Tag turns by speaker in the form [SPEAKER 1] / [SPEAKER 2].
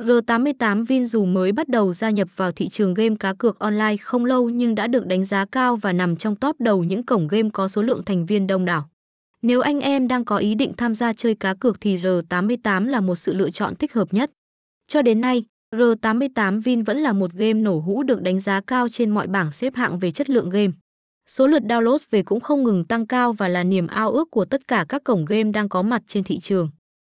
[SPEAKER 1] R88 Vin dù mới bắt đầu gia nhập vào thị trường game cá cược online không lâu nhưng đã được đánh giá cao và nằm trong top đầu những cổng game có số lượng thành viên đông đảo. Nếu anh em đang có ý định tham gia chơi cá cược thì R88 là một sự lựa chọn thích hợp nhất. Cho đến nay, R88 Vin vẫn là một game nổ hũ được đánh giá cao trên mọi bảng xếp hạng về chất lượng game. Số lượt download về cũng không ngừng tăng cao và là niềm ao ước của tất cả các cổng game đang có mặt trên thị trường.